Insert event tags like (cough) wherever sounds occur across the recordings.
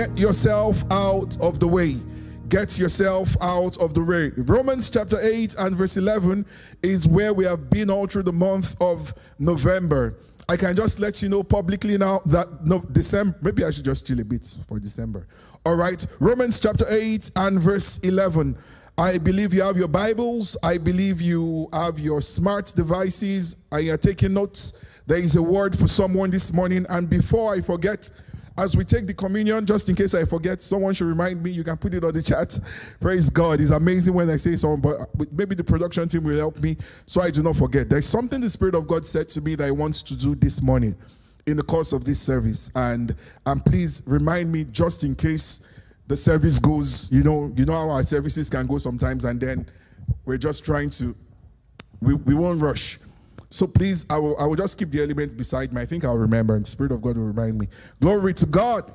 get yourself out of the way. Get yourself out of the way. Romans chapter 8 and verse 11 is where we have been all through the month of November. I can just let you know publicly now that no December maybe I should just chill a bit for December. All right. Romans chapter 8 and verse 11. I believe you have your Bibles. I believe you have your smart devices. I are taking notes. There is a word for someone this morning. And before I forget, as we take the communion, just in case I forget, someone should remind me. You can put it on the chat. Praise God. It's amazing when I say something, but uh, maybe the production team will help me so I do not forget. There's something the Spirit of God said to me that I want to do this morning in the course of this service. And, and please remind me just in case the service goes, you know, you know how our services can go sometimes, and then we're just trying to, we, we won't rush. So please, I will, I will just keep the element beside me. I think I'll remember, and the Spirit of God will remind me. Glory to God.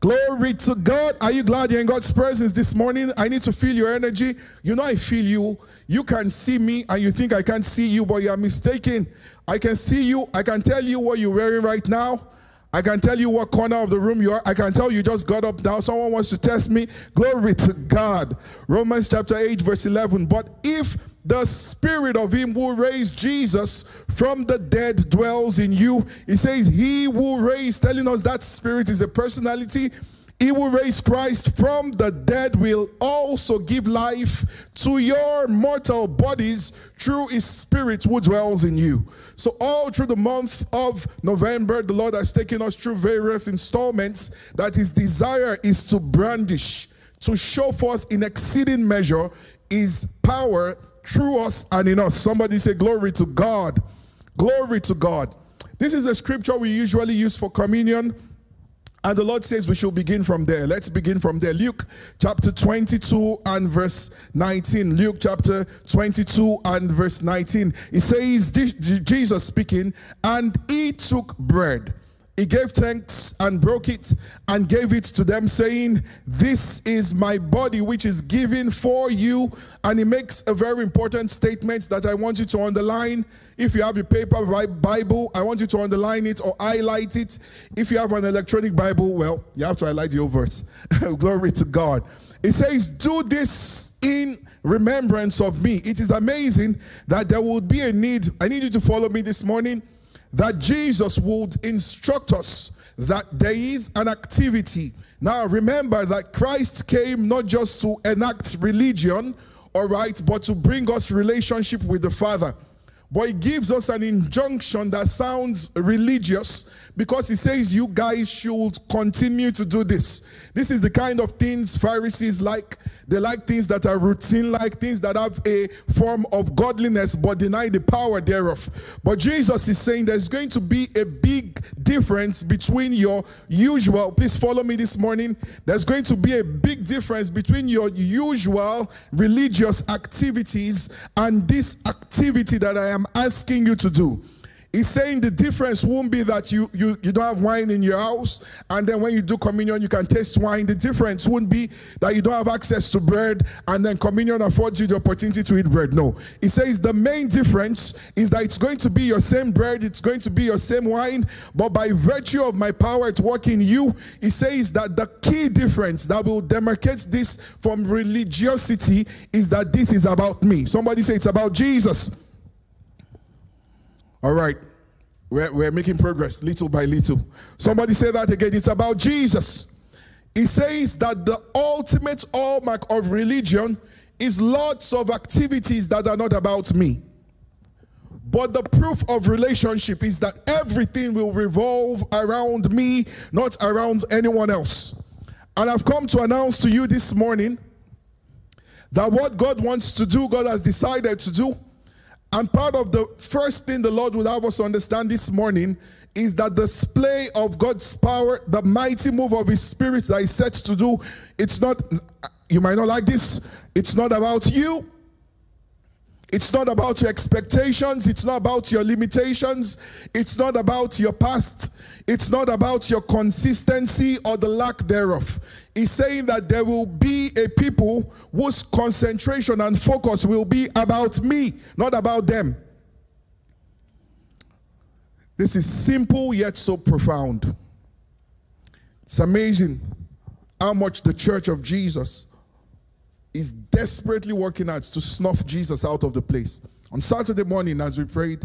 Glory to God. Are you glad you're in God's presence this morning? I need to feel your energy. You know, I feel you. You can see me, and you think I can't see you, but you are mistaken. I can see you. I can tell you what you're wearing right now. I can tell you what corner of the room you are. I can tell you just got up now. Someone wants to test me. Glory to God. Romans chapter 8, verse 11. But if the spirit of him who raised Jesus from the dead dwells in you. He says, He who raised, telling us that spirit is a personality. He who raised Christ from the dead will also give life to your mortal bodies through his spirit who dwells in you. So, all through the month of November, the Lord has taken us through various installments that his desire is to brandish, to show forth in exceeding measure his power through us and in us. Somebody say, Glory to God. Glory to God. This is a scripture we usually use for communion. And the Lord says we should begin from there. Let's begin from there. Luke chapter 22 and verse 19. Luke chapter 22 and verse 19. It says, Jesus speaking, and he took bread he gave thanks and broke it and gave it to them, saying, This is my body, which is given for you. And he makes a very important statement that I want you to underline. If you have a paper Bible, I want you to underline it or highlight it. If you have an electronic Bible, well, you have to highlight your verse. (laughs) Glory to God. It says, Do this in remembrance of me. It is amazing that there would be a need. I need you to follow me this morning that Jesus would instruct us that there is an activity. Now, remember that Christ came not just to enact religion, all right, but to bring us relationship with the Father. But he gives us an injunction that sounds religious because he says you guys should continue to do this. This is the kind of things Pharisees like. They like things that are routine, like things that have a form of godliness but deny the power thereof. But Jesus is saying there's going to be a big difference between your usual, please follow me this morning. There's going to be a big difference between your usual religious activities and this activity that I am asking you to do. He's saying the difference won't be that you, you, you don't have wine in your house, and then when you do communion, you can taste wine. The difference won't be that you don't have access to bread, and then communion affords you the opportunity to eat bread. No. He says the main difference is that it's going to be your same bread, it's going to be your same wine, but by virtue of my power at work in you, he says that the key difference that will demarcate this from religiosity is that this is about me. Somebody say it's about Jesus. All right. We're, we're making progress little by little. Somebody say that again. It's about Jesus. He says that the ultimate hallmark of religion is lots of activities that are not about me. But the proof of relationship is that everything will revolve around me, not around anyone else. And I've come to announce to you this morning that what God wants to do, God has decided to do, and part of the first thing the Lord would have us understand this morning is that the display of God's power, the mighty move of His Spirit that He's set to do, it's not, you might not like this, it's not about you. It's not about your expectations. It's not about your limitations. It's not about your past. It's not about your consistency or the lack thereof. He's saying that there will be a people whose concentration and focus will be about me, not about them. This is simple yet so profound. It's amazing how much the church of Jesus is desperately working at to snuff Jesus out of the place. On Saturday morning, as we prayed,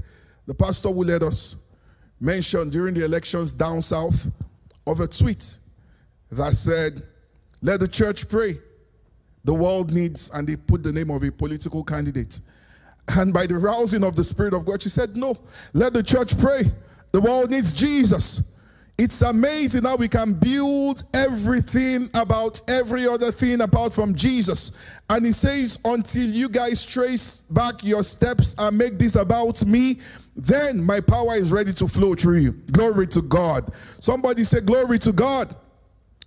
the pastor will let us mention during the elections down south of a tweet that said, Let the church pray. The world needs, and they put the name of a political candidate. And by the rousing of the Spirit of God, she said, No, let the church pray. The world needs Jesus. It's amazing how we can build everything about every other thing apart from Jesus. And he says, until you guys trace back your steps and make this about me, then my power is ready to flow through you. Glory to God. Somebody say, Glory to God.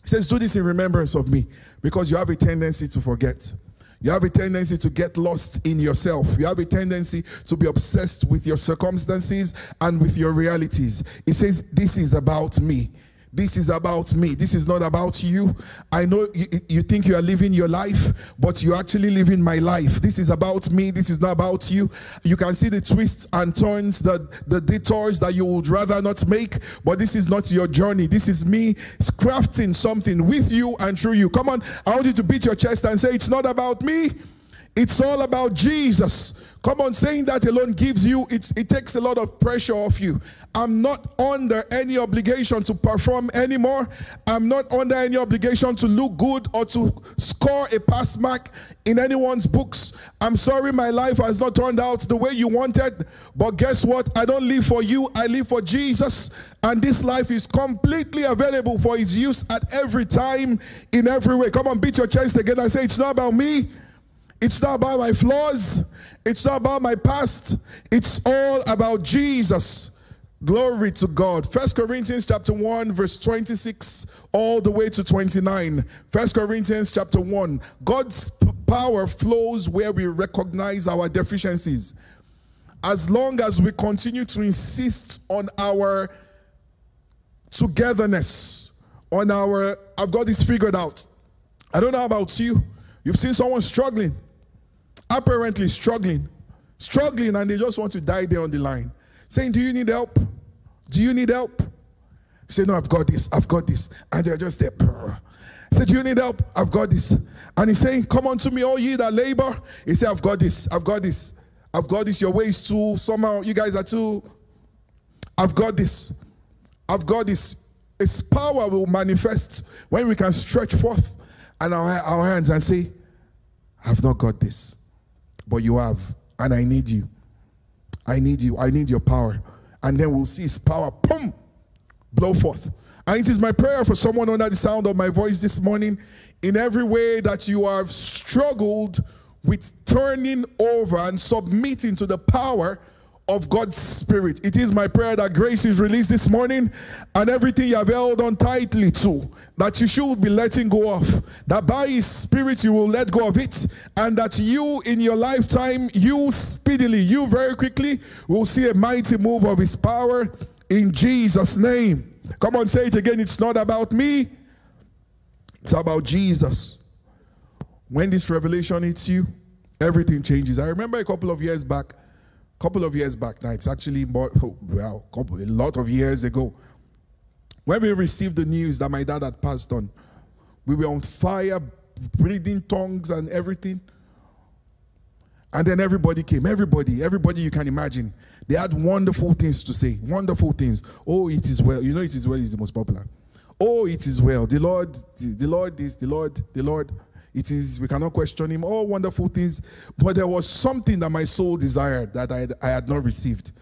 He says, Do this in remembrance of me because you have a tendency to forget. You have a tendency to get lost in yourself. You have a tendency to be obsessed with your circumstances and with your realities. It says, This is about me. This is about me. This is not about you. I know you, you, think you are living your life, but you're actually living my life. This is about me. This is not about you. You can see the twists and turns, the, the detours that you would rather not make, but this is not your journey. This is me crafting something with you and through you. Come on, I want you to beat your chest and say, It's not about me. It's all about Jesus. Come on, saying that alone gives you, it takes a lot of pressure off you. I'm not under any obligation to perform anymore. I'm not under any obligation to look good or to score a pass mark in anyone's books. I'm sorry my life has not turned out the way you wanted, but guess what? I don't live for you, I live for Jesus. And this life is completely available for his use at every time, in every way. Come on, beat your chest again and say, It's not about me. It's not about my flaws. It's not about my past. It's all about Jesus. Glory to God. First Corinthians chapter 1 verse 26 all the way to 29. First Corinthians chapter 1. God's power flows where we recognize our deficiencies. As long as we continue to insist on our togetherness, on our I've got this figured out. I don't know about you. You've seen someone struggling apparently struggling, struggling, and they just want to die there on the line, saying, Do you need help? Do you need help? Say, No, I've got this, I've got this. And they're just there. Say, Do you need help? I've got this. And he's saying, Come unto me, all ye that labor. He said, I've got this, I've got this, I've got this. Your ways too, somehow you guys are too. I've got this. I've got this. His power will manifest when we can stretch forth and our, our hands and say, I've not got this but you have. And I need you. I need you. I need your power. And then we'll see his power, boom, blow forth. And it is my prayer for someone under the sound of my voice this morning, in every way that you have struggled with turning over and submitting to the power of God's Spirit. It is my prayer that grace is released this morning and everything you have held on tightly to, that you should be letting go of. That by His Spirit you will let go of it, and that you in your lifetime, you speedily, you very quickly will see a mighty move of His power in Jesus' name. Come on, say it again. It's not about me, it's about Jesus. When this revelation hits you, everything changes. I remember a couple of years back couple of years back now, it's actually more, (laughs) oh, well, couple, a lot of years ago, when we received the news that my dad had passed on, we were on fire, breathing tongues and everything. And then everybody came, everybody, everybody you can imagine. They had wonderful things to say, wonderful things. Oh, it is well. You know, it is well is the most popular. Oh, it is well. The Lord, the Lord is, the Lord, the Lord. It is, we cannot question him, all wonderful things. But there was something that my soul desired that I I had not received.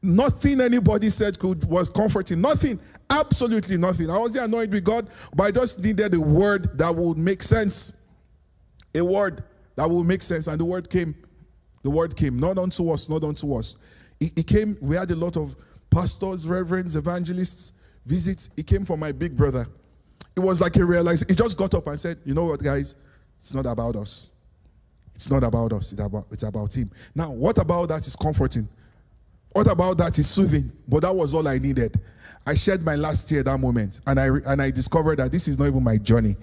Nothing anybody said could was comforting. Nothing. Absolutely nothing. I was annoyed with God, but I just needed a word that would make sense. A word that would make sense. And the word came. The word came. Not unto us, not unto us. It, it came, we had a lot of pastors, reverends, evangelists visit. It came from my big brother it was like he realized, he just got up and said, You know what, guys? It's not about us. It's not about us, it's about, it's about him. Now, what about that is comforting? What about that is soothing? But that was all I needed. I shed my last tear that moment, and I, and I discovered that this is not even my journey.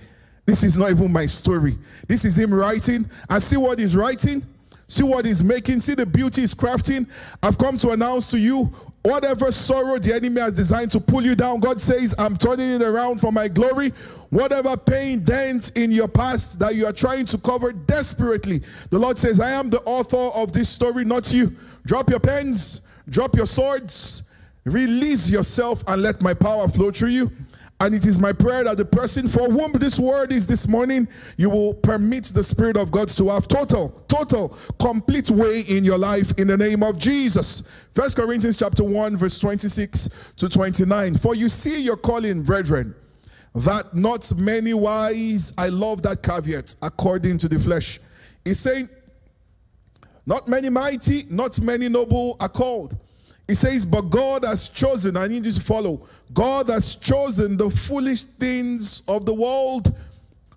This is not even my story. This is him writing. And see what he's writing? See what he's making. See the beauty he's crafting. I've come to announce to you Whatever sorrow the enemy has designed to pull you down, God says, I'm turning it around for my glory. Whatever pain, dent in your past that you are trying to cover desperately, the Lord says, I am the author of this story, not you. Drop your pens, drop your swords, release yourself, and let my power flow through you. And it is my prayer that the person for whom this word is this morning, you will permit the Spirit of God to have total, total, complete way in your life in the name of Jesus. First Corinthians chapter 1, verse 26 to 29. For you see your calling, brethren, that not many wise, I love that caveat, according to the flesh. He's saying, not many mighty, not many noble are called. He says, But God has chosen, I need you to follow. God has chosen the foolish things of the world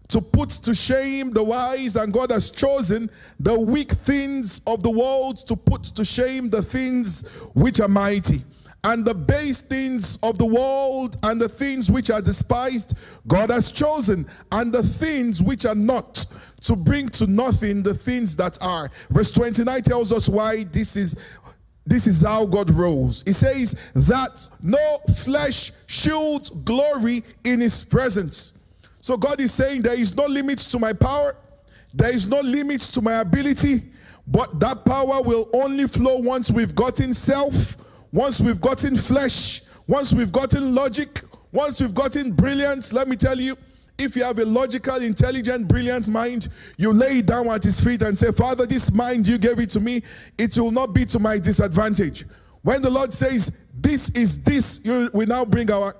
to put to shame the wise, and God has chosen the weak things of the world to put to shame the things which are mighty. And the base things of the world and the things which are despised, God has chosen, and the things which are not, to bring to nothing the things that are. Verse 29 tells us why this is this is how God rolls. He says that no flesh should glory in his presence. So God is saying there is no limit to my power, there is no limit to my ability, but that power will only flow once we've gotten self, once we've gotten flesh, once we've gotten logic, once we've gotten brilliance. Let me tell you, if you have a logical, intelligent, brilliant mind, you lay it down at his feet and say, Father, this mind you gave it to me, it will not be to my disadvantage. When the Lord says, This is this, you, we now bring our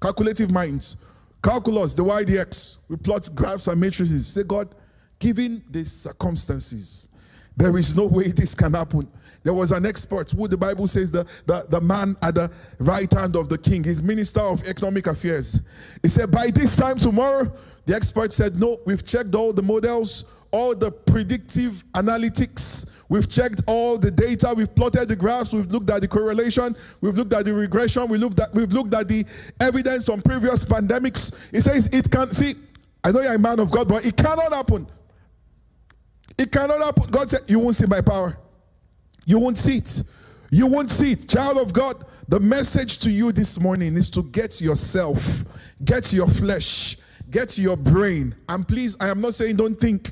calculative minds. Calculus, the YDX. We plot graphs and matrices. Say, God, given the circumstances, there is no way this can happen. There was an expert who the Bible says the, the, the man at the right hand of the king, his minister of economic affairs. He said, By this time tomorrow, the expert said, No, we've checked all the models, all the predictive analytics. We've checked all the data. We've plotted the graphs. We've looked at the correlation. We've looked at the regression. We looked at, we've looked at the evidence from previous pandemics. He says it can see. I know you're a man of God, but it cannot happen. It cannot happen. God said, You won't see my power. You won't see it. You won't see it. Child of God, the message to you this morning is to get yourself, get your flesh, get your brain. And please, I am not saying don't think.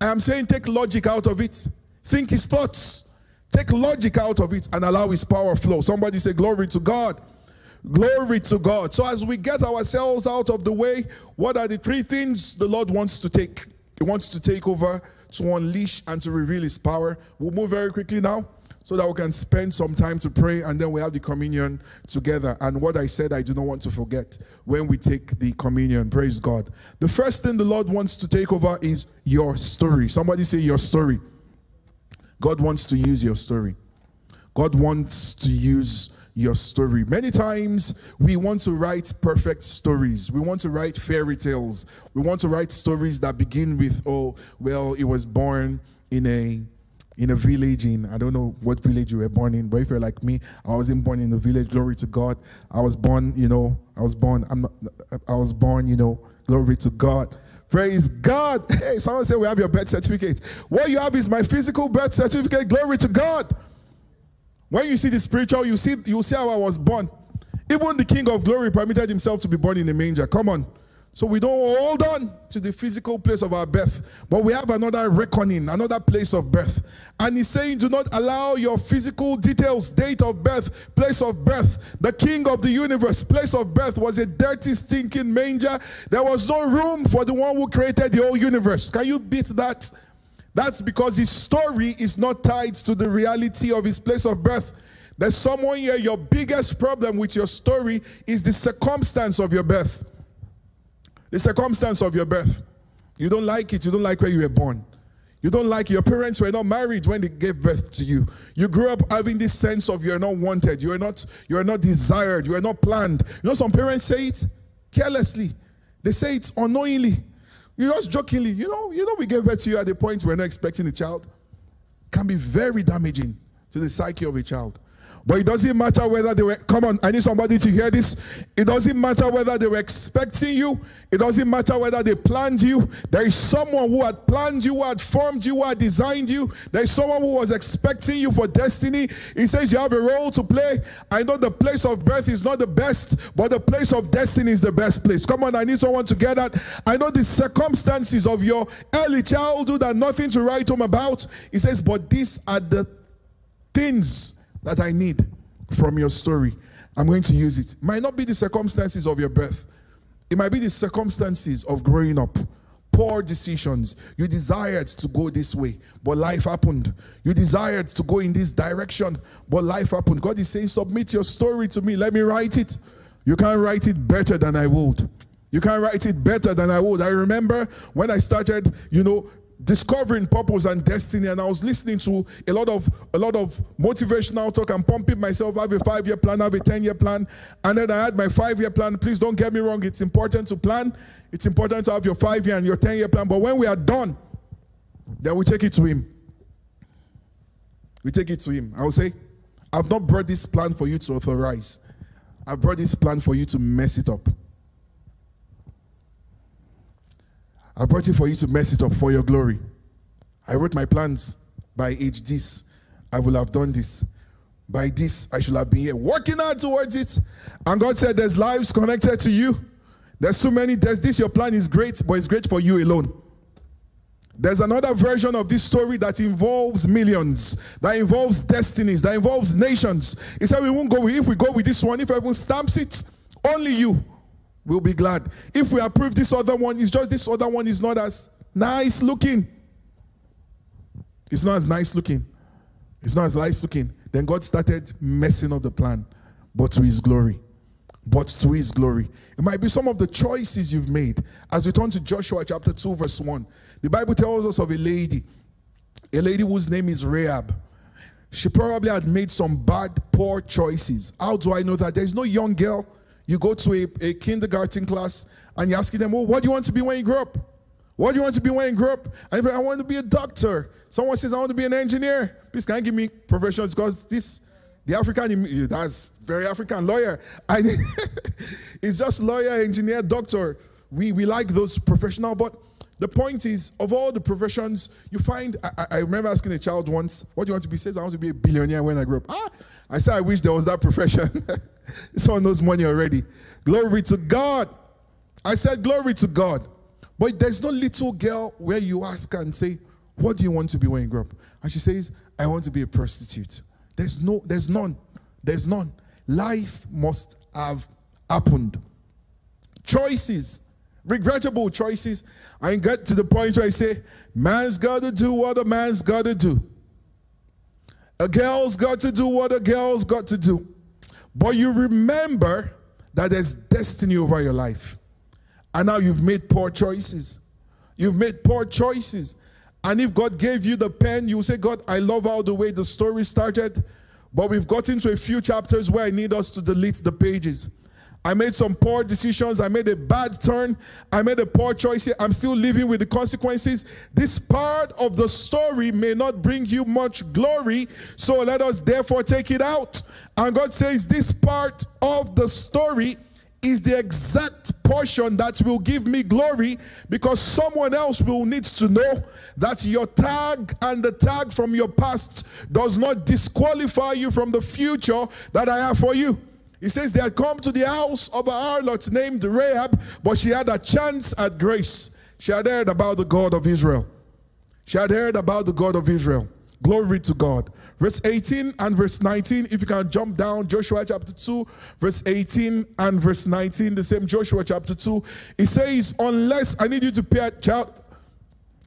I am saying take logic out of it. Think his thoughts. Take logic out of it and allow his power flow. Somebody say, Glory to God. Glory to God. So, as we get ourselves out of the way, what are the three things the Lord wants to take? He wants to take over to unleash and to reveal his power. We'll move very quickly now so that we can spend some time to pray and then we have the communion together. And what I said, I do not want to forget when we take the communion. Praise God. The first thing the Lord wants to take over is your story. Somebody say, Your story. God wants to use your story. God wants to use your story. Many times we want to write perfect stories. We want to write fairy tales. We want to write stories that begin with, oh, well, it was born in a in a village in I don't know what village you were born in, but if you're like me, I wasn't born in a village. Glory to God. I was born, you know, I was born. I'm not. I was born, you know. Glory to God. Praise God. (laughs) Hey, someone say we have your birth certificate. What you have is my physical birth certificate. Glory to God. When you see the spiritual, you see you see how I was born. Even the King of Glory permitted himself to be born in a manger. Come on. So we don't hold on to the physical place of our birth, but we have another reckoning, another place of birth. And he's saying, do not allow your physical details, date of birth, place of birth. The king of the universe, place of birth was a dirty, stinking manger. There was no room for the one who created the whole universe. Can you beat that? That's because his story is not tied to the reality of his place of birth. There's someone here, your biggest problem with your story is the circumstance of your birth. The circumstance of your birth. You don't like it, you don't like where you were born. You don't like your parents were not married when they gave birth to you. You grew up having this sense of you're not wanted, you are not, you are not desired, you are not planned. You know, some parents say it carelessly, they say it unknowingly. You just jokingly, you know, you know, we gave birth to you at the point we're not expecting a child. Can be very damaging to the psyche of a child. But it doesn't matter whether they were, come on, I need somebody to hear this. It doesn't matter whether they were expecting you. It doesn't matter whether they planned you. There is someone who had planned you, who had formed you, who had designed you. There is someone who was expecting you for destiny. He says you have a role to play. I know the place of birth is not the best, but the place of destiny is the best place. Come on, I need someone to get that. I know the circumstances of your early childhood are nothing to write home about. He says, but these are the things that I need from your story. I'm going to use it. Might not be the circumstances of your birth, it might be the circumstances of growing up. Poor decisions. You desired to go this way, but life happened. You desired to go in this direction, but life happened. God is saying, Submit your story to me. Let me write it. You can't write it better than I would. You can't write it better than I would. I remember when I started, you know, discovering purpose and destiny and i was listening to a lot of a lot of motivational talk. And pumping myself I have a five year plan I have a 10 year plan and then i had my five year plan. Please don't get me wrong it's important to plan it's important to have your five year and your 10 year plan but when we are done then we take it to him. We take it to him. I will say i've not brought this plan for you to authorize. I've brought this plan for you to mess it up I brought it for you to mess it up for your glory. I wrote my plans by age this. I will have done this. By this, I should have been here working hard towards it. And God said, There's lives connected to you. There's so many. There's this, your plan is great, but it's great for you alone. There's another version of this story that involves millions, that involves destinies, that involves nations. He said, We won't go if we go with this one, if everyone stamps it, only you We'll be glad. If we approve this other one, it's just this other one is not as nice looking. It's not as nice looking. It's not as nice looking. Then God started messing up the plan, but to his glory. But to his glory. It might be some of the choices you've made. As we turn to Joshua chapter 2, verse 1, the Bible tells us of a lady, a lady whose name is Rahab. She probably had made some bad, poor choices. How do I know that? There's no young girl you go to a, a kindergarten class and you're asking them, well, what do you want to be when you grow up? What do you want to be when you grow up? And I want to be a doctor. Someone says, I want to be an engineer. Please, can you give me professionals? Because this, the African, that's very African lawyer. I, (laughs) it's just lawyer, engineer, doctor. We, we like those professional, but the point is, of all the professions, you find, I, I, remember asking a child once, what do you want to be? He says, I want to be a billionaire when I grow up. Ah, I said, I wish there was that profession. (laughs) Someone knows money already. Glory to God. I said, Glory to God. But there's no little girl where you ask her and say, What do you want to be when you grow up? And she says, I want to be a prostitute. There's no, there's none. There's none. Life must have happened. Choices, regrettable choices. I get to the point where I say, man's got to do what a man's got to do. A girl's got to do what a girl's got to do. But you remember that there's destiny over your life. And now you've made poor choices. You've made poor choices. And if God gave you the pen, you say, God, I love how the way the story started, but we've got into a few chapters where I need us to delete the pages. I made some poor decisions. I made a bad turn. I made a poor choice. I'm still living with the consequences. This part of the story may not bring you much glory, so let us therefore take it out. And God says, This part of the story is the exact portion that will give me glory because someone else will need to know that your tag and the tag from your past does not disqualify you from the future that I have for you. He says they had come to the house of a harlot named Rahab, but she had a chance at grace. She had heard about the God of Israel. She had heard about the God of Israel. Glory to God. Verse 18 and verse 19, if you can jump down, Joshua chapter 2, verse 18 and verse 19, the same Joshua chapter 2. It says, Unless I need you to pay a child.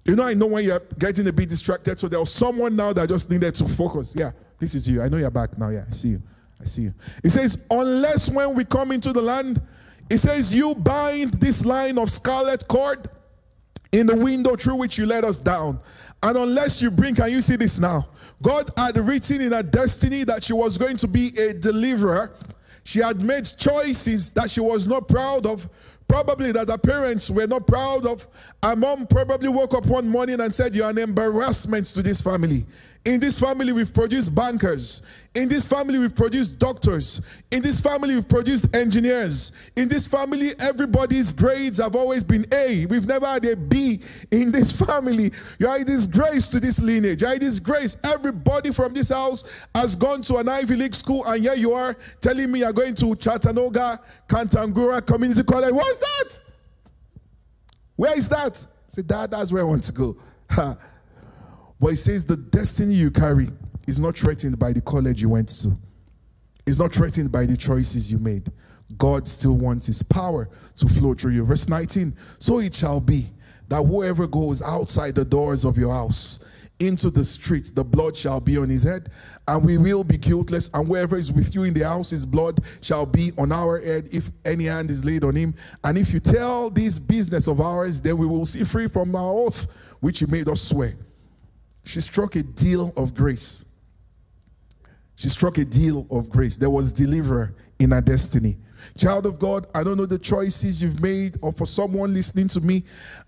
You know, I know when you're getting a bit distracted, so there was someone now that just needed to focus. Yeah, this is you. I know you're back now. Yeah, I see you. I see you. It says, unless when we come into the land, it says, you bind this line of scarlet cord in the window through which you let us down. And unless you bring, can you see this now? God had written in her destiny that she was going to be a deliverer. She had made choices that she was not proud of, probably that her parents were not proud of. Her mom probably woke up one morning and said, You're an embarrassment to this family. In this family, we've produced bankers. In this family, we've produced doctors. In this family, we've produced engineers. In this family, everybody's grades have always been A. We've never had a B in this (laughs) family. You are a disgrace to this lineage. You are a disgrace. Everybody from this house has gone to an Ivy League school, and here you are telling me you're going to Chattanooga, Kantangura Community College. What's that? Where is that? Said, Dad, that's where I want to go. But he says the destiny you carry is not threatened by the college you went to. It's not threatened by the choices you made. God still wants his power to flow through you. Verse 19, so it shall be that whoever goes outside the doors of your house into the streets, the blood shall be on his head, and we will be guiltless. And whoever is with you in the house, his blood shall be on our head if any hand is laid on him. And if you tell this business of ours, then we will see free from our oath, which you made us swear. She struck a deal of grace. She struck a deal of grace. There was deliverer in her destiny. Child of God, I don't know the choices you've made, or for someone listening to me,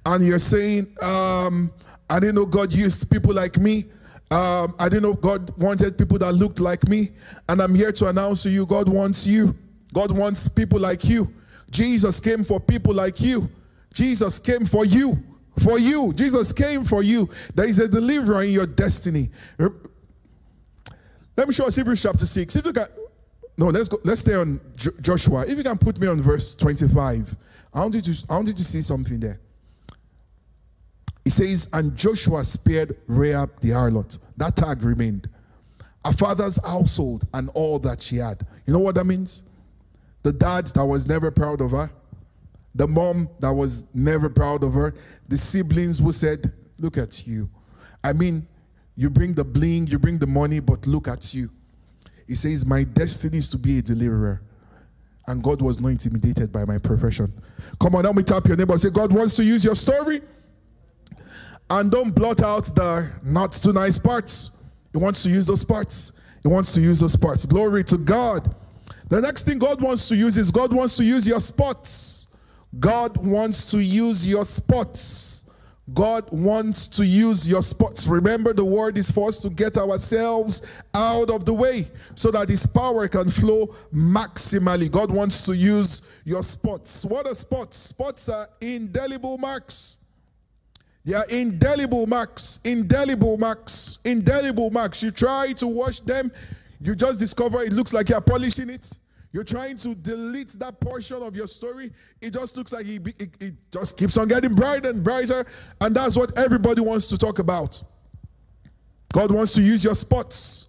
and you're saying, um, I didn't know God used people like me. Um, I didn't know God wanted people that looked like me. And I'm here to announce to you God wants you. God wants people like you. Jesus came for people like you. Jesus came for you for you. Jesus came for you. There is a deliverer in your destiny. Let me show us Hebrews chapter 6. If you can, no, let's go. Let's stay on Joshua. If you can put me on verse 25, I want you to, I want you to see something there. He says, and Joshua spared Rahab the harlot. That tag remained. Her father's household and all that she had. You know what that means? The dad that was never proud of her, the mom that was never proud of her, the siblings who said, Look at you. I mean, you bring the bling, you bring the money, but look at you. He says, My destiny is to be a deliverer. And God was not intimidated by my profession. Come on, let me tap your neighbor. Say, God wants to use your story. And don't blot out the not too nice parts. He wants to use those parts. He wants to use those parts. Glory to God. The next thing God wants to use is God wants to use your spots. God wants to use your spots. God wants to use your spots. Remember, the word is for us to get ourselves out of the way so that His power can flow maximally. God wants to use your spots. What are spots? Spots are indelible marks. They are indelible marks, indelible marks, indelible marks. You try to wash them, you just discover it looks like you're polishing it. You're trying to delete that portion of your story. It just looks like it, it, it, just keeps on getting brighter and brighter. And that's what everybody wants to talk about. God wants to use your spots.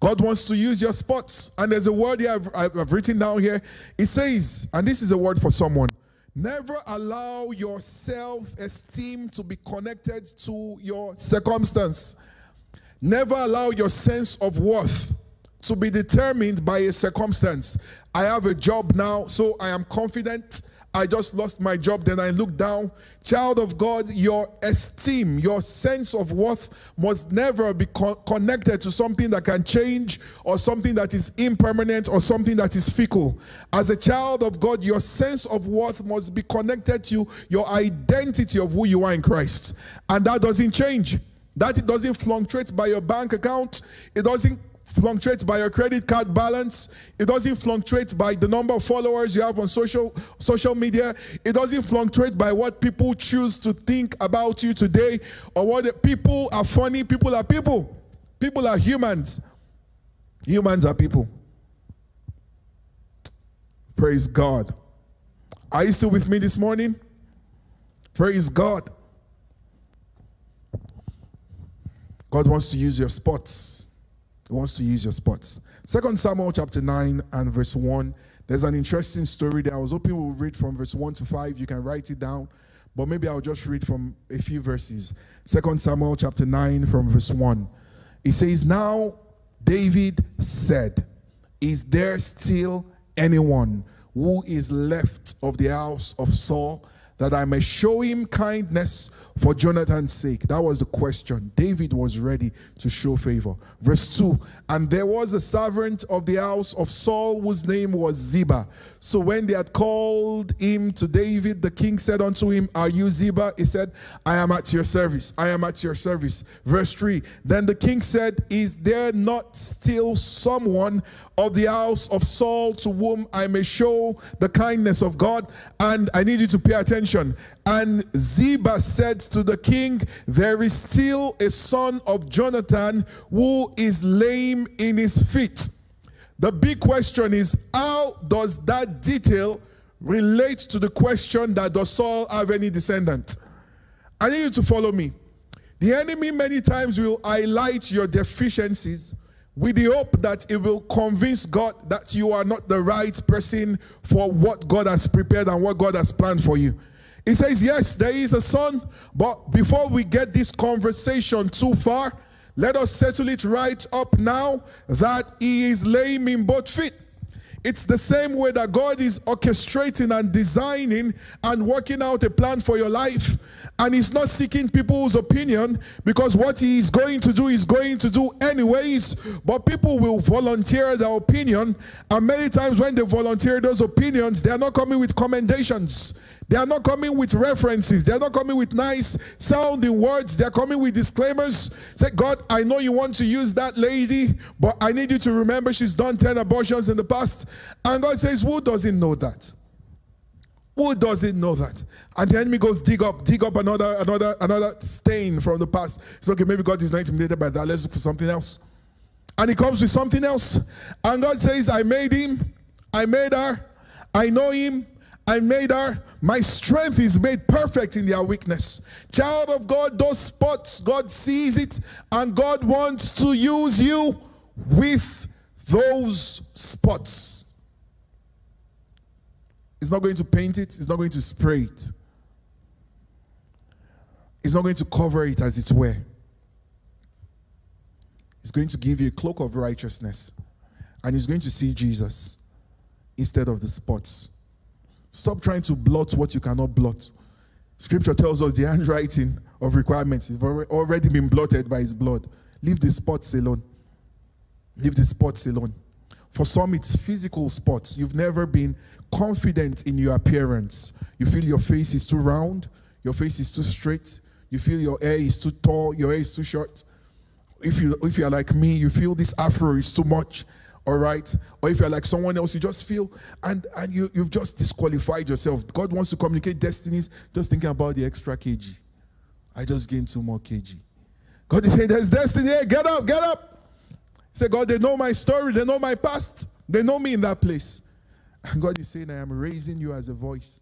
God wants to use your spots. And there's a word here I've, I've written down here. It says, and this is a word for someone never allow your self esteem to be connected to your circumstance. Never allow your sense of worth to be determined by a circumstance. I have a job now, so I am confident. I just lost my job, then I look down. Child of God, your esteem, your sense of worth must never be co- connected to something that can change or something that is impermanent or something that is fickle. As a child of God, your sense of worth must be connected to your identity of who you are in Christ. And that doesn't change. That it doesn't fluctuate by your bank account. It doesn't fluctuates by your credit card balance. It doesn't fluctuate by the number of followers you have on social social media. It doesn't fluctuate by what people choose to think about you today or what people are funny. People are people. People are humans. Humans are people. Praise God. Are you still with me this morning? Praise God. God wants to use your spots wants to use your spots. Second Samuel chapter 9 and verse 1. There's an interesting story there. I was hoping we'll read from verse 1 to 5. You can write it down, but maybe I'll just read from a few verses. Second Samuel chapter 9 from verse 1. It says, Now David said, Is there still anyone who is left of the house of Saul that I may show him kindness for Jonathan's sake. That was the question. David was ready to show favor. Verse 2 And there was a servant of the house of Saul whose name was Ziba. So when they had called him to David, the king said unto him, Are you Ziba? He said, I am at your service. I am at your service. Verse 3 Then the king said, Is there not still someone of the house of Saul to whom I may show the kindness of God? And I need you to pay attention. And Ziba said to the king, There is still a son of Jonathan who is lame in his feet. The big question is how does that detail relate to the question that does Saul have any descendant? I need you to follow me. The enemy many times will highlight your deficiencies with the hope that it will convince God that you are not the right person for what God has prepared and what God has planned for you. He says, Yes, there is a son, but before we get this conversation too far, let us settle it right up now that he is lame in both feet. It's the same way that God is orchestrating and designing and working out a plan for your life. And He's not seeking people's opinion because what He is going to do is going to do anyways. But people will volunteer their opinion. And many times when they volunteer those opinions, they are not coming with commendations. They are not coming with references. They are not coming with nice sounding words. They are coming with disclaimers. Say, God, I know you want to use that lady, but I need you to remember she's done 10 abortions in the past. And God says, Who doesn't know that? Who doesn't know that? And the enemy goes dig up, dig up another, another, another stain from the past. It's okay, maybe God is not intimidated by that. Let's look for something else. And he comes with something else. And God says, I made him, I made her, I know him, I made her. My strength is made perfect in their weakness. Child of God, those spots, God sees it, and God wants to use you with those spots. He's not going to paint it, he's not going to spray it. He's not going to cover it as it were. He's going to give you a cloak of righteousness. And he's going to see Jesus instead of the spots. Stop trying to blot what you cannot blot. Scripture tells us the handwriting of requirements has already been blotted by his blood. Leave the spots alone. Leave the spots alone. For some, it's physical spots. You've never been confident in your appearance. You feel your face is too round, your face is too straight, you feel your hair is too tall, your hair is too short. If you if you're like me, you feel this afro is too much all right? Or if you're like someone else you just feel and and you, you've just disqualified yourself. God wants to communicate destinies just thinking about the extra kg. I just gained two more kg. God is saying there's destiny here. Get up get up. Say god they know my story. They know my past. They know me in that place. And god is saying i am raising you as a voice.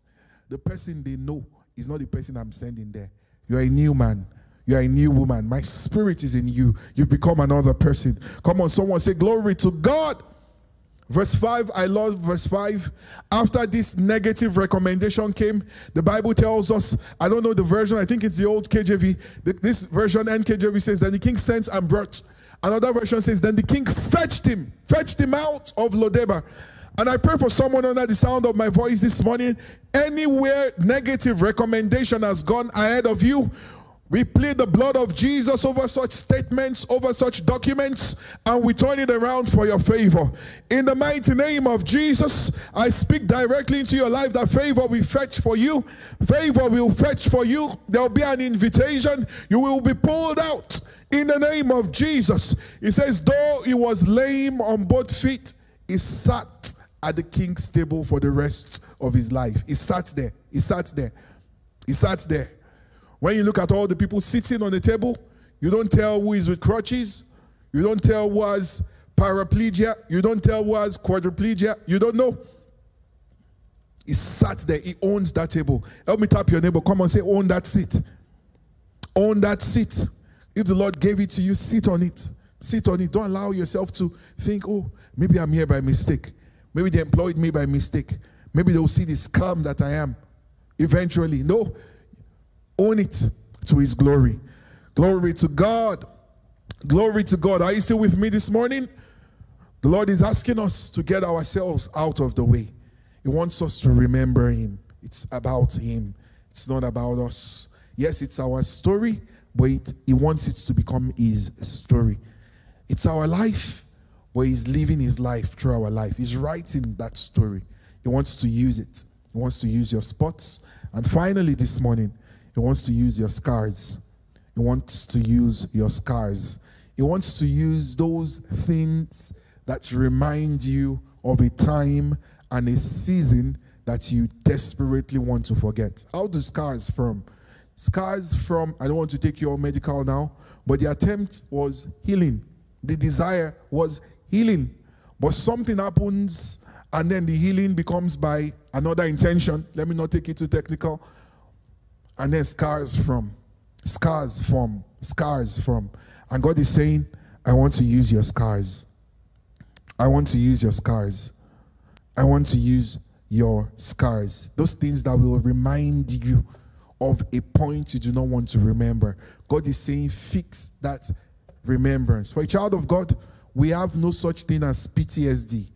The person they know is not the person i'm sending there. You're a new man you are a new woman. My spirit is in you. You've become another person. Come on, someone say, Glory to God. Verse 5, I love verse 5. After this negative recommendation came, the Bible tells us, I don't know the version, I think it's the old KJV. This version, NKJV says, Then the king sent and brought. Another version says, Then the king fetched him, fetched him out of Lodebar. And I pray for someone under the sound of my voice this morning. Anywhere negative recommendation has gone ahead of you, we plead the blood of Jesus over such statements, over such documents, and we turn it around for your favor. In the mighty name of Jesus, I speak directly into your life that favor will fetch for you. Favor will fetch for you. There will be an invitation. You will be pulled out in the name of Jesus. He says, though he was lame on both feet, he sat at the king's table for the rest of his life. He sat there. He sat there. He sat there. When you look at all the people sitting on the table, you don't tell who is with crutches. You don't tell who has paraplegia. You don't tell who has quadriplegia. You don't know. He sat there. He owns that table. Help me tap your neighbor. Come on, say, own that seat. Own that seat. If the Lord gave it to you, sit on it. Sit on it. Don't allow yourself to think, oh, maybe I'm here by mistake. Maybe they employed me by mistake. Maybe they'll see the scam that I am eventually. No, own it to his glory. Glory to God. Glory to God. Are you still with me this morning? The Lord is asking us to get ourselves out of the way. He wants us to remember him. It's about him. It's not about us. Yes, it's our story, but it, He wants it to become His story. It's our life, but He's living His life through our life. He's writing that story. He wants to use it. He wants to use your spots. And finally, this morning, He wants to use your scars. He wants to use your scars. He wants to use those things that remind you of a time and a season that you desperately want to forget. How do scars from? Scars from, I don't want to take you all medical now, but the attempt was healing. The desire was healing. But something happens and then the healing becomes by another intention. Let me not take it too technical. And then scars from, scars from, scars from. And God is saying, I want to use your scars. I want to use your scars. I want to use your scars. Those things that will remind you of a point you do not want to remember. God is saying, fix that remembrance. For a child of God, we have no such thing as PTSD,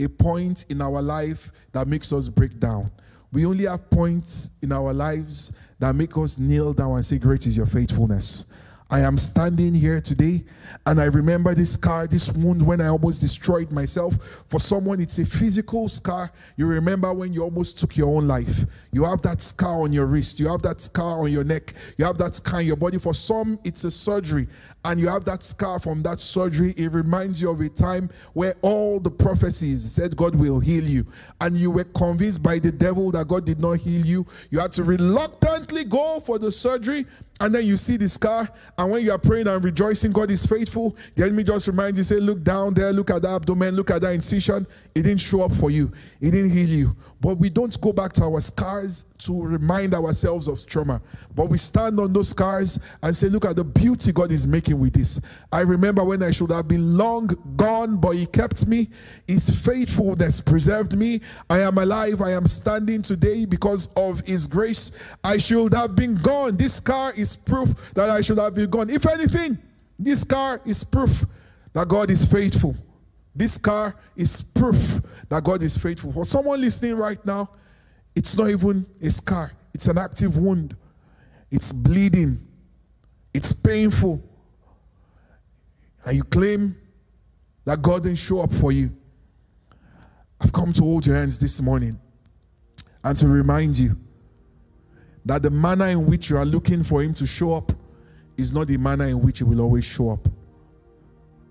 a point in our life that makes us break down. We only have points in our lives that make us kneel down and say, Great is your faithfulness. I am standing here today and I remember this scar, this wound when I almost destroyed myself. For someone, it's a physical scar. You remember when you almost took your own life. You have that scar on your wrist, you have that scar on your neck, you have that scar in your body. For some, it's a surgery and you have that scar from that surgery. It reminds you of a time where all the prophecies said God will heal you and you were convinced by the devil that God did not heal you. You had to reluctantly go for the surgery and then you see the scar, and when you are praying and rejoicing, God is faithful. The enemy just reminds you, say, Look down there, look at the abdomen, look at that incision. It didn't show up for you, it didn't heal you. But we don't go back to our scars to remind ourselves of trauma. But we stand on those scars and say, Look at the beauty God is making with this. I remember when I should have been long gone, but He kept me. His faithfulness preserved me. I am alive. I am standing today because of His grace. I should have been gone. This scar is proof that I should have been gone. If anything, this scar is proof that God is faithful. This scar is proof that God is faithful. For someone listening right now, it's not even a scar, it's an active wound. It's bleeding, it's painful. And you claim that God didn't show up for you. I've come to hold your hands this morning and to remind you that the manner in which you are looking for Him to show up is not the manner in which He will always show up.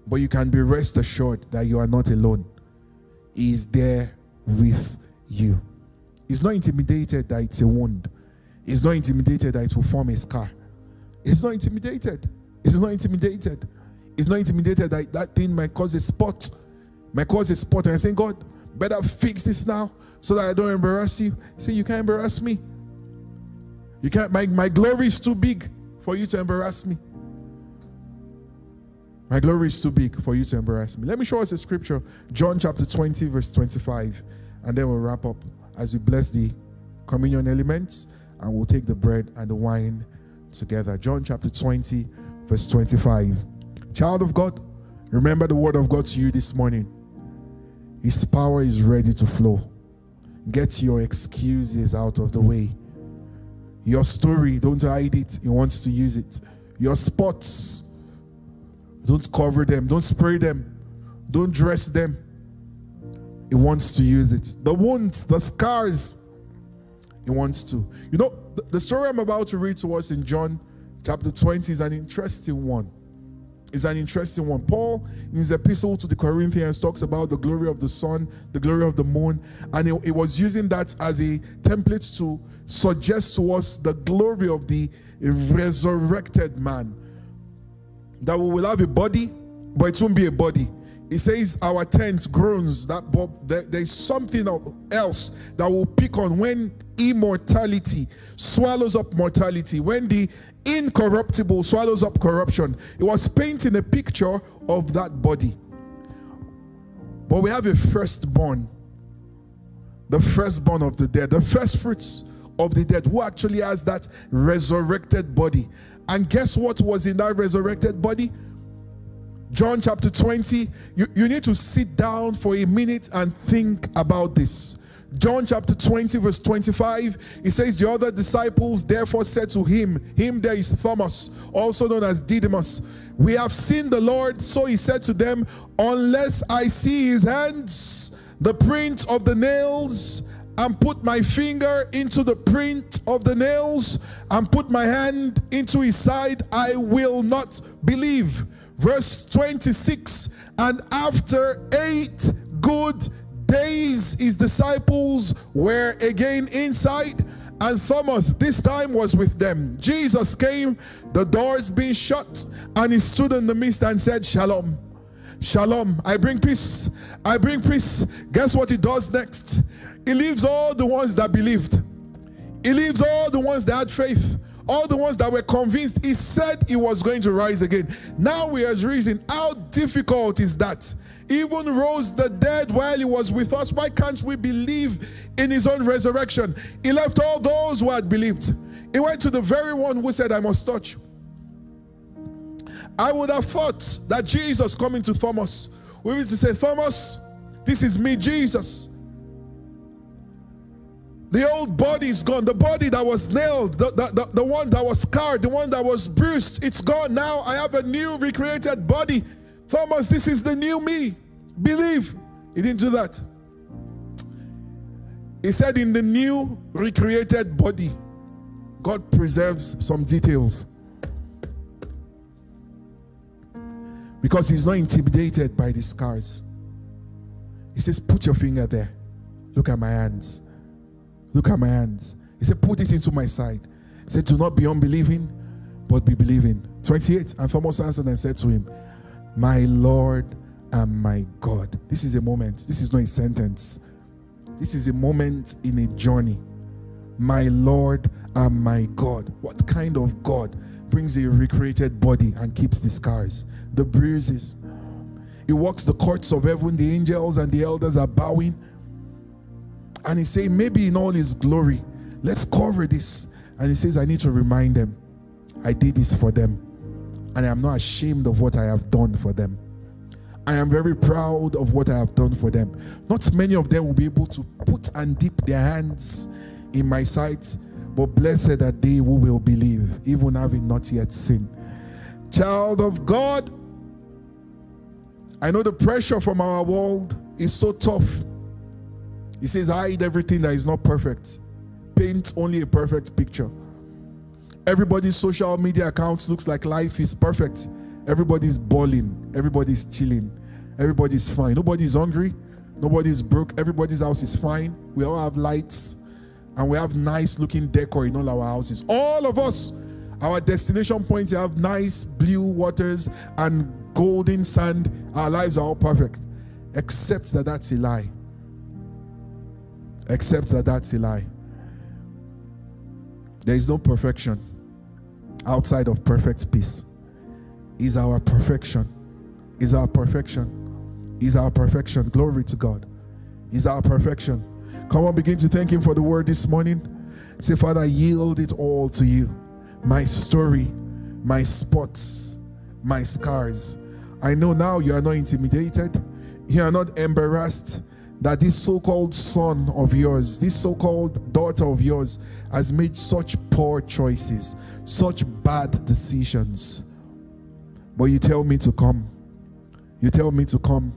But you can be rest assured that you are not alone. He is there with you. He's not intimidated that it's a wound. He's not intimidated that it will form a scar. He's not intimidated. He's not intimidated. He's not intimidated that that thing might cause a spot. Might cause a spot. And I'm saying, God, better fix this now so that I don't embarrass you. Say, you can't embarrass me. You can't, my, my glory is too big for you to embarrass me. My glory is too big for you to embarrass me. Let me show us a scripture, John chapter 20, verse 25, and then we'll wrap up as we bless the communion elements and we'll take the bread and the wine together. John chapter 20, verse 25. Child of God, remember the word of God to you this morning. His power is ready to flow. Get your excuses out of the way. Your story, don't hide it. He wants to use it. Your spots, don't cover them, don't spray them, don't dress them. He wants to use it. The wounds, the scars, he wants to. You know, the story I'm about to read to us in John chapter 20 is an interesting one. It's an interesting one. Paul, in his epistle to the Corinthians, talks about the glory of the sun, the glory of the moon, and he, he was using that as a template to suggest to us the glory of the resurrected man that we will have a body, but it won't be a body. He says our tent groans that but there's something else that will pick on when immortality swallows up mortality, when the incorruptible swallows up corruption. It was painting a picture of that body. But we have a firstborn, the firstborn of the dead, the first fruits of the dead, who actually has that resurrected body. And guess what was in that resurrected body? John chapter 20. You, you need to sit down for a minute and think about this. John chapter 20, verse 25, it says, The other disciples therefore said to him, Him there is Thomas, also known as Didymus. We have seen the Lord. So he said to them, Unless I see his hands, the print of the nails, and put my finger into the print of the nails, and put my hand into his side, I will not believe. Verse 26 And after eight good days, his disciples were again inside, and Thomas this time was with them. Jesus came, the doors being shut, and he stood in the midst and said, Shalom. Shalom. I bring peace. I bring peace. Guess what he does next? He leaves all the ones that believed. He leaves all the ones that had faith all the ones that were convinced he said he was going to rise again. Now we are reason. How difficult is that? Even rose the dead while he was with us. Why can't we believe in his own resurrection? He left all those who had believed. He went to the very one who said, I must touch. I would have thought that Jesus coming to Thomas we to say, Thomas, this is me, Jesus. The old body is gone. The body that was nailed, the, the, the, the, one that was scarred, the one that was bruised, it's gone now. I have a new recreated body. Thomas, this is the new me. Believe. He didn't do that. He said, in the new recreated body, God preserves some details. Because he's not intimidated by the scars. He says, Put your finger there. Look at my hands. Look at my hands. He said, Put it into my side. He said, Do not be unbelieving, but be believing. 28. And Thomas answered and said to him, My Lord and my God. This is a moment. This is not a sentence. This is a moment in a journey. My Lord and my God. What kind of God brings a recreated body and keeps the scars, the bruises? He walks the courts of heaven. The angels and the elders are bowing and he said, maybe in all his glory, let's cover this. And he says, I need to remind them, I did this for them. And I am not ashamed of what I have done for them. I am very proud of what I have done for them. Not many of them will be able to put and dip their hands in my sight, but blessed are they who will believe, even having not yet seen. Child of God, I know the pressure from our world is so tough. He says, hide everything that is not perfect. Paint only a perfect picture. Everybody's social media accounts looks like life is perfect. Everybody's balling. Everybody's chilling. Everybody's fine. Nobody's hungry. Nobody's broke. Everybody's house is fine. We all have lights and we have nice looking decor in all our houses. All of us, our destination points have nice blue waters and golden sand. Our lives are all perfect. Except that that's a lie except that that's a lie. There is no perfection outside of perfect peace. Is our perfection. Is our perfection. Is our perfection. Glory to God. Is our perfection. Come on, begin to thank Him for the word this morning. Say, Father, I yield it all to you. My story, my spots, my scars. I know now you are not intimidated, you are not embarrassed, that this so called son of yours, this so called daughter of yours, has made such poor choices, such bad decisions. But you tell me to come. You tell me to come.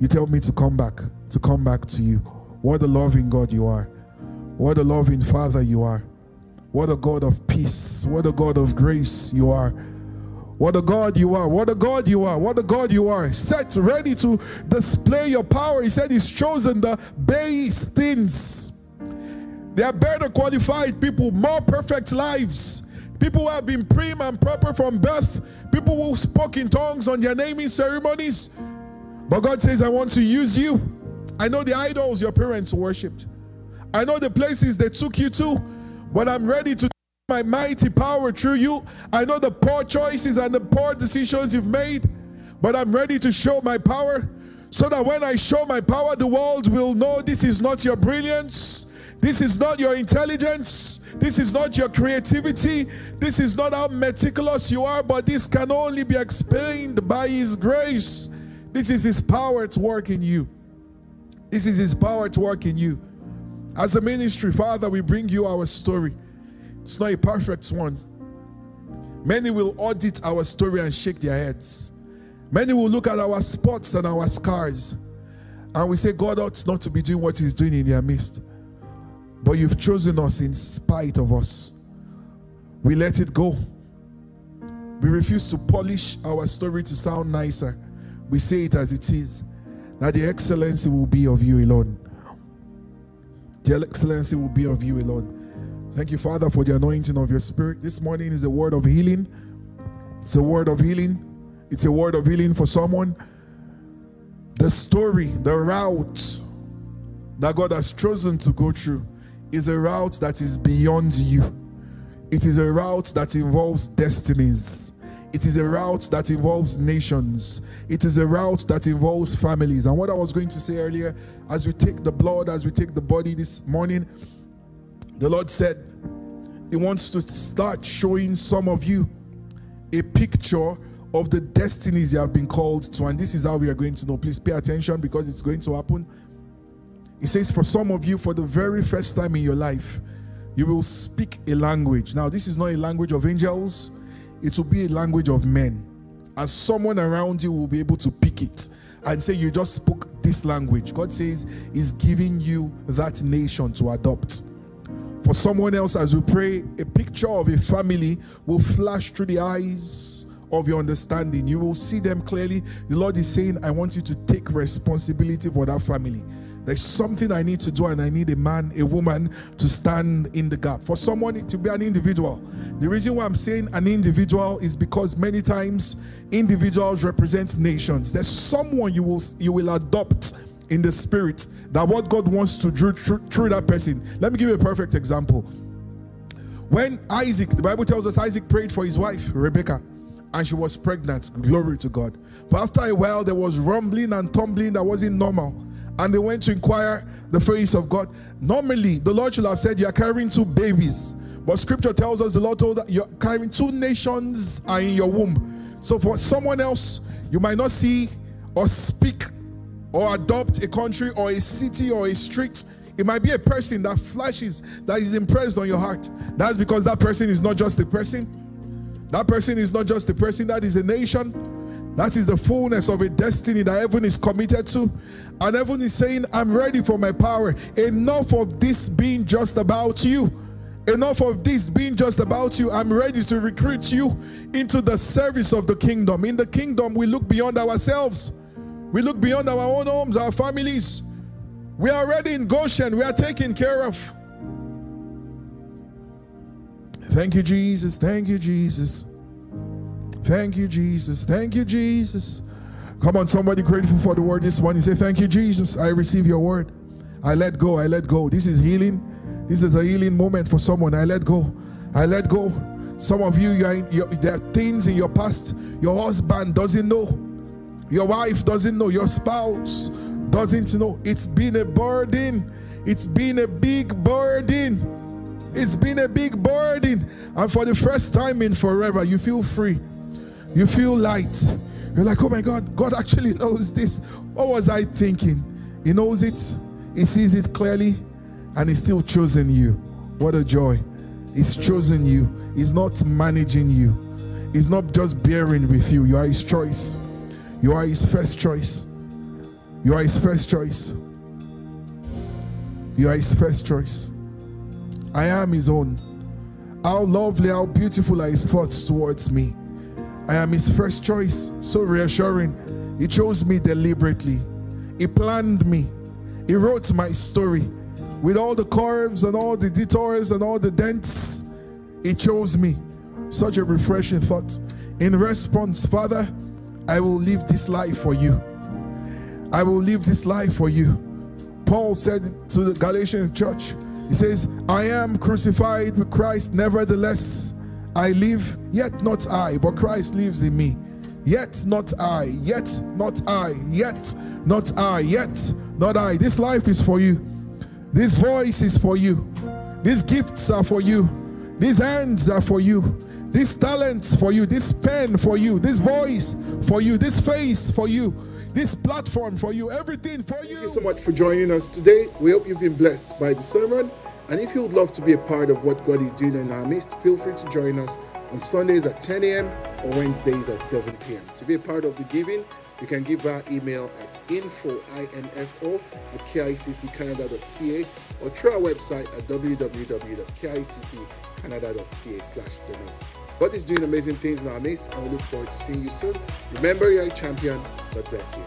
You tell me to come back, to come back to you. What a loving God you are. What a loving Father you are. What a God of peace. What a God of grace you are. What a God you are. What a God you are. What a God you are. Set ready to display your power. He said he's chosen the base things. They are better qualified people, more perfect lives. People who have been prim and proper from birth. People who spoke in tongues on their naming ceremonies. But God says, I want to use you. I know the idols your parents worshipped. I know the places they took you to. But I'm ready to my mighty power through you. I know the poor choices and the poor decisions you've made, but I'm ready to show my power so that when I show my power, the world will know this is not your brilliance, this is not your intelligence, this is not your creativity, this is not how meticulous you are, but this can only be explained by His grace. This is His power to work in you. This is His power to work in you. As a ministry, Father, we bring you our story. It's not a perfect one. Many will audit our story and shake their heads. Many will look at our spots and our scars and we say God ought not to be doing what He's doing in their midst. But you've chosen us in spite of us. We let it go. We refuse to polish our story to sound nicer. We say it as it is that the excellency will be of you alone. The excellency will be of you alone. Thank you, Father, for the anointing of your spirit. This morning is a word of healing. It's a word of healing. It's a word of healing for someone. The story, the route that God has chosen to go through is a route that is beyond you. It is a route that involves destinies. It is a route that involves nations. It is a route that involves families. And what I was going to say earlier, as we take the blood, as we take the body this morning, the Lord said He wants to start showing some of you a picture of the destinies you have been called to. And this is how we are going to know. Please pay attention because it's going to happen. He says, For some of you, for the very first time in your life, you will speak a language. Now, this is not a language of angels, it will be a language of men. And someone around you will be able to pick it and say, You just spoke this language. God says, He's giving you that nation to adopt. For someone else, as we pray, a picture of a family will flash through the eyes of your understanding. You will see them clearly. The Lord is saying, I want you to take responsibility for that family. There's something I need to do, and I need a man, a woman to stand in the gap. For someone to be an individual. The reason why I'm saying an individual is because many times individuals represent nations. There's someone you will you will adopt in the spirit that what God wants to do through, through that person. Let me give you a perfect example. When Isaac, the Bible tells us Isaac prayed for his wife, Rebecca and she was pregnant. Glory to God. But after a while, there was rumbling and tumbling that wasn't normal. And they went to inquire the face of God. Normally, the Lord should have said, You are carrying two babies. But scripture tells us the Lord told that you're carrying two nations are in your womb. So for someone else, you might not see or speak or adopt a country or a city or a street. It might be a person that flashes, that is impressed on your heart. That's because that person is not just a person, that person is not just a person, that is a nation. That is the fullness of a destiny that heaven is committed to. And heaven is saying, I'm ready for my power. Enough of this being just about you. Enough of this being just about you. I'm ready to recruit you into the service of the kingdom. In the kingdom, we look beyond ourselves, we look beyond our own homes, our families. We are ready in Goshen, we are taken care of. Thank you, Jesus. Thank you, Jesus. Thank you, Jesus. Thank you, Jesus. Come on, somebody grateful for the word this morning. Say, Thank you, Jesus. I receive your word. I let go. I let go. This is healing. This is a healing moment for someone. I let go. I let go. Some of you, you in, there are things in your past your husband doesn't know, your wife doesn't know, your spouse doesn't know. It's been a burden. It's been a big burden. It's been a big burden. And for the first time in forever, you feel free. You feel light. You're like, oh my God, God actually (laughs) knows this. What was I thinking? He knows it, He sees it clearly, and He's still chosen you. What a joy. He's chosen you, He's not managing you, He's not just bearing with you. You are His choice. You are His first choice. You are His first choice. You are His first choice. I am his own. How lovely, how beautiful are his thoughts towards me. I am his first choice. So reassuring. He chose me deliberately. He planned me. He wrote my story with all the curves and all the detours and all the dents. He chose me. Such a refreshing thought. In response, Father, I will live this life for you. I will live this life for you. Paul said to the Galatian church, he says, I am crucified with Christ, nevertheless I live, yet not I, but Christ lives in me. Yet not I, yet not I, yet not I, yet not I. This life is for you. This voice is for you. These gifts are for you. These hands are for you. These talents for you. This pen for you. This voice for you. This face for you. this platform for you, everything for you. Thank you so much for joining us today. We hope you've been blessed by the sermon. And if you would love to be a part of what God is doing in our midst, feel free to join us on Sundays at 10 a.m. or Wednesdays at 7 p.m. To be a part of the giving, you can give our email at info, I-N-F-O, at kicccanada.ca or through our website at www.kicccanada.ca slash donate. But it's doing amazing things in our midst, and we look forward to seeing you soon. Remember, you're a champion. God bless you.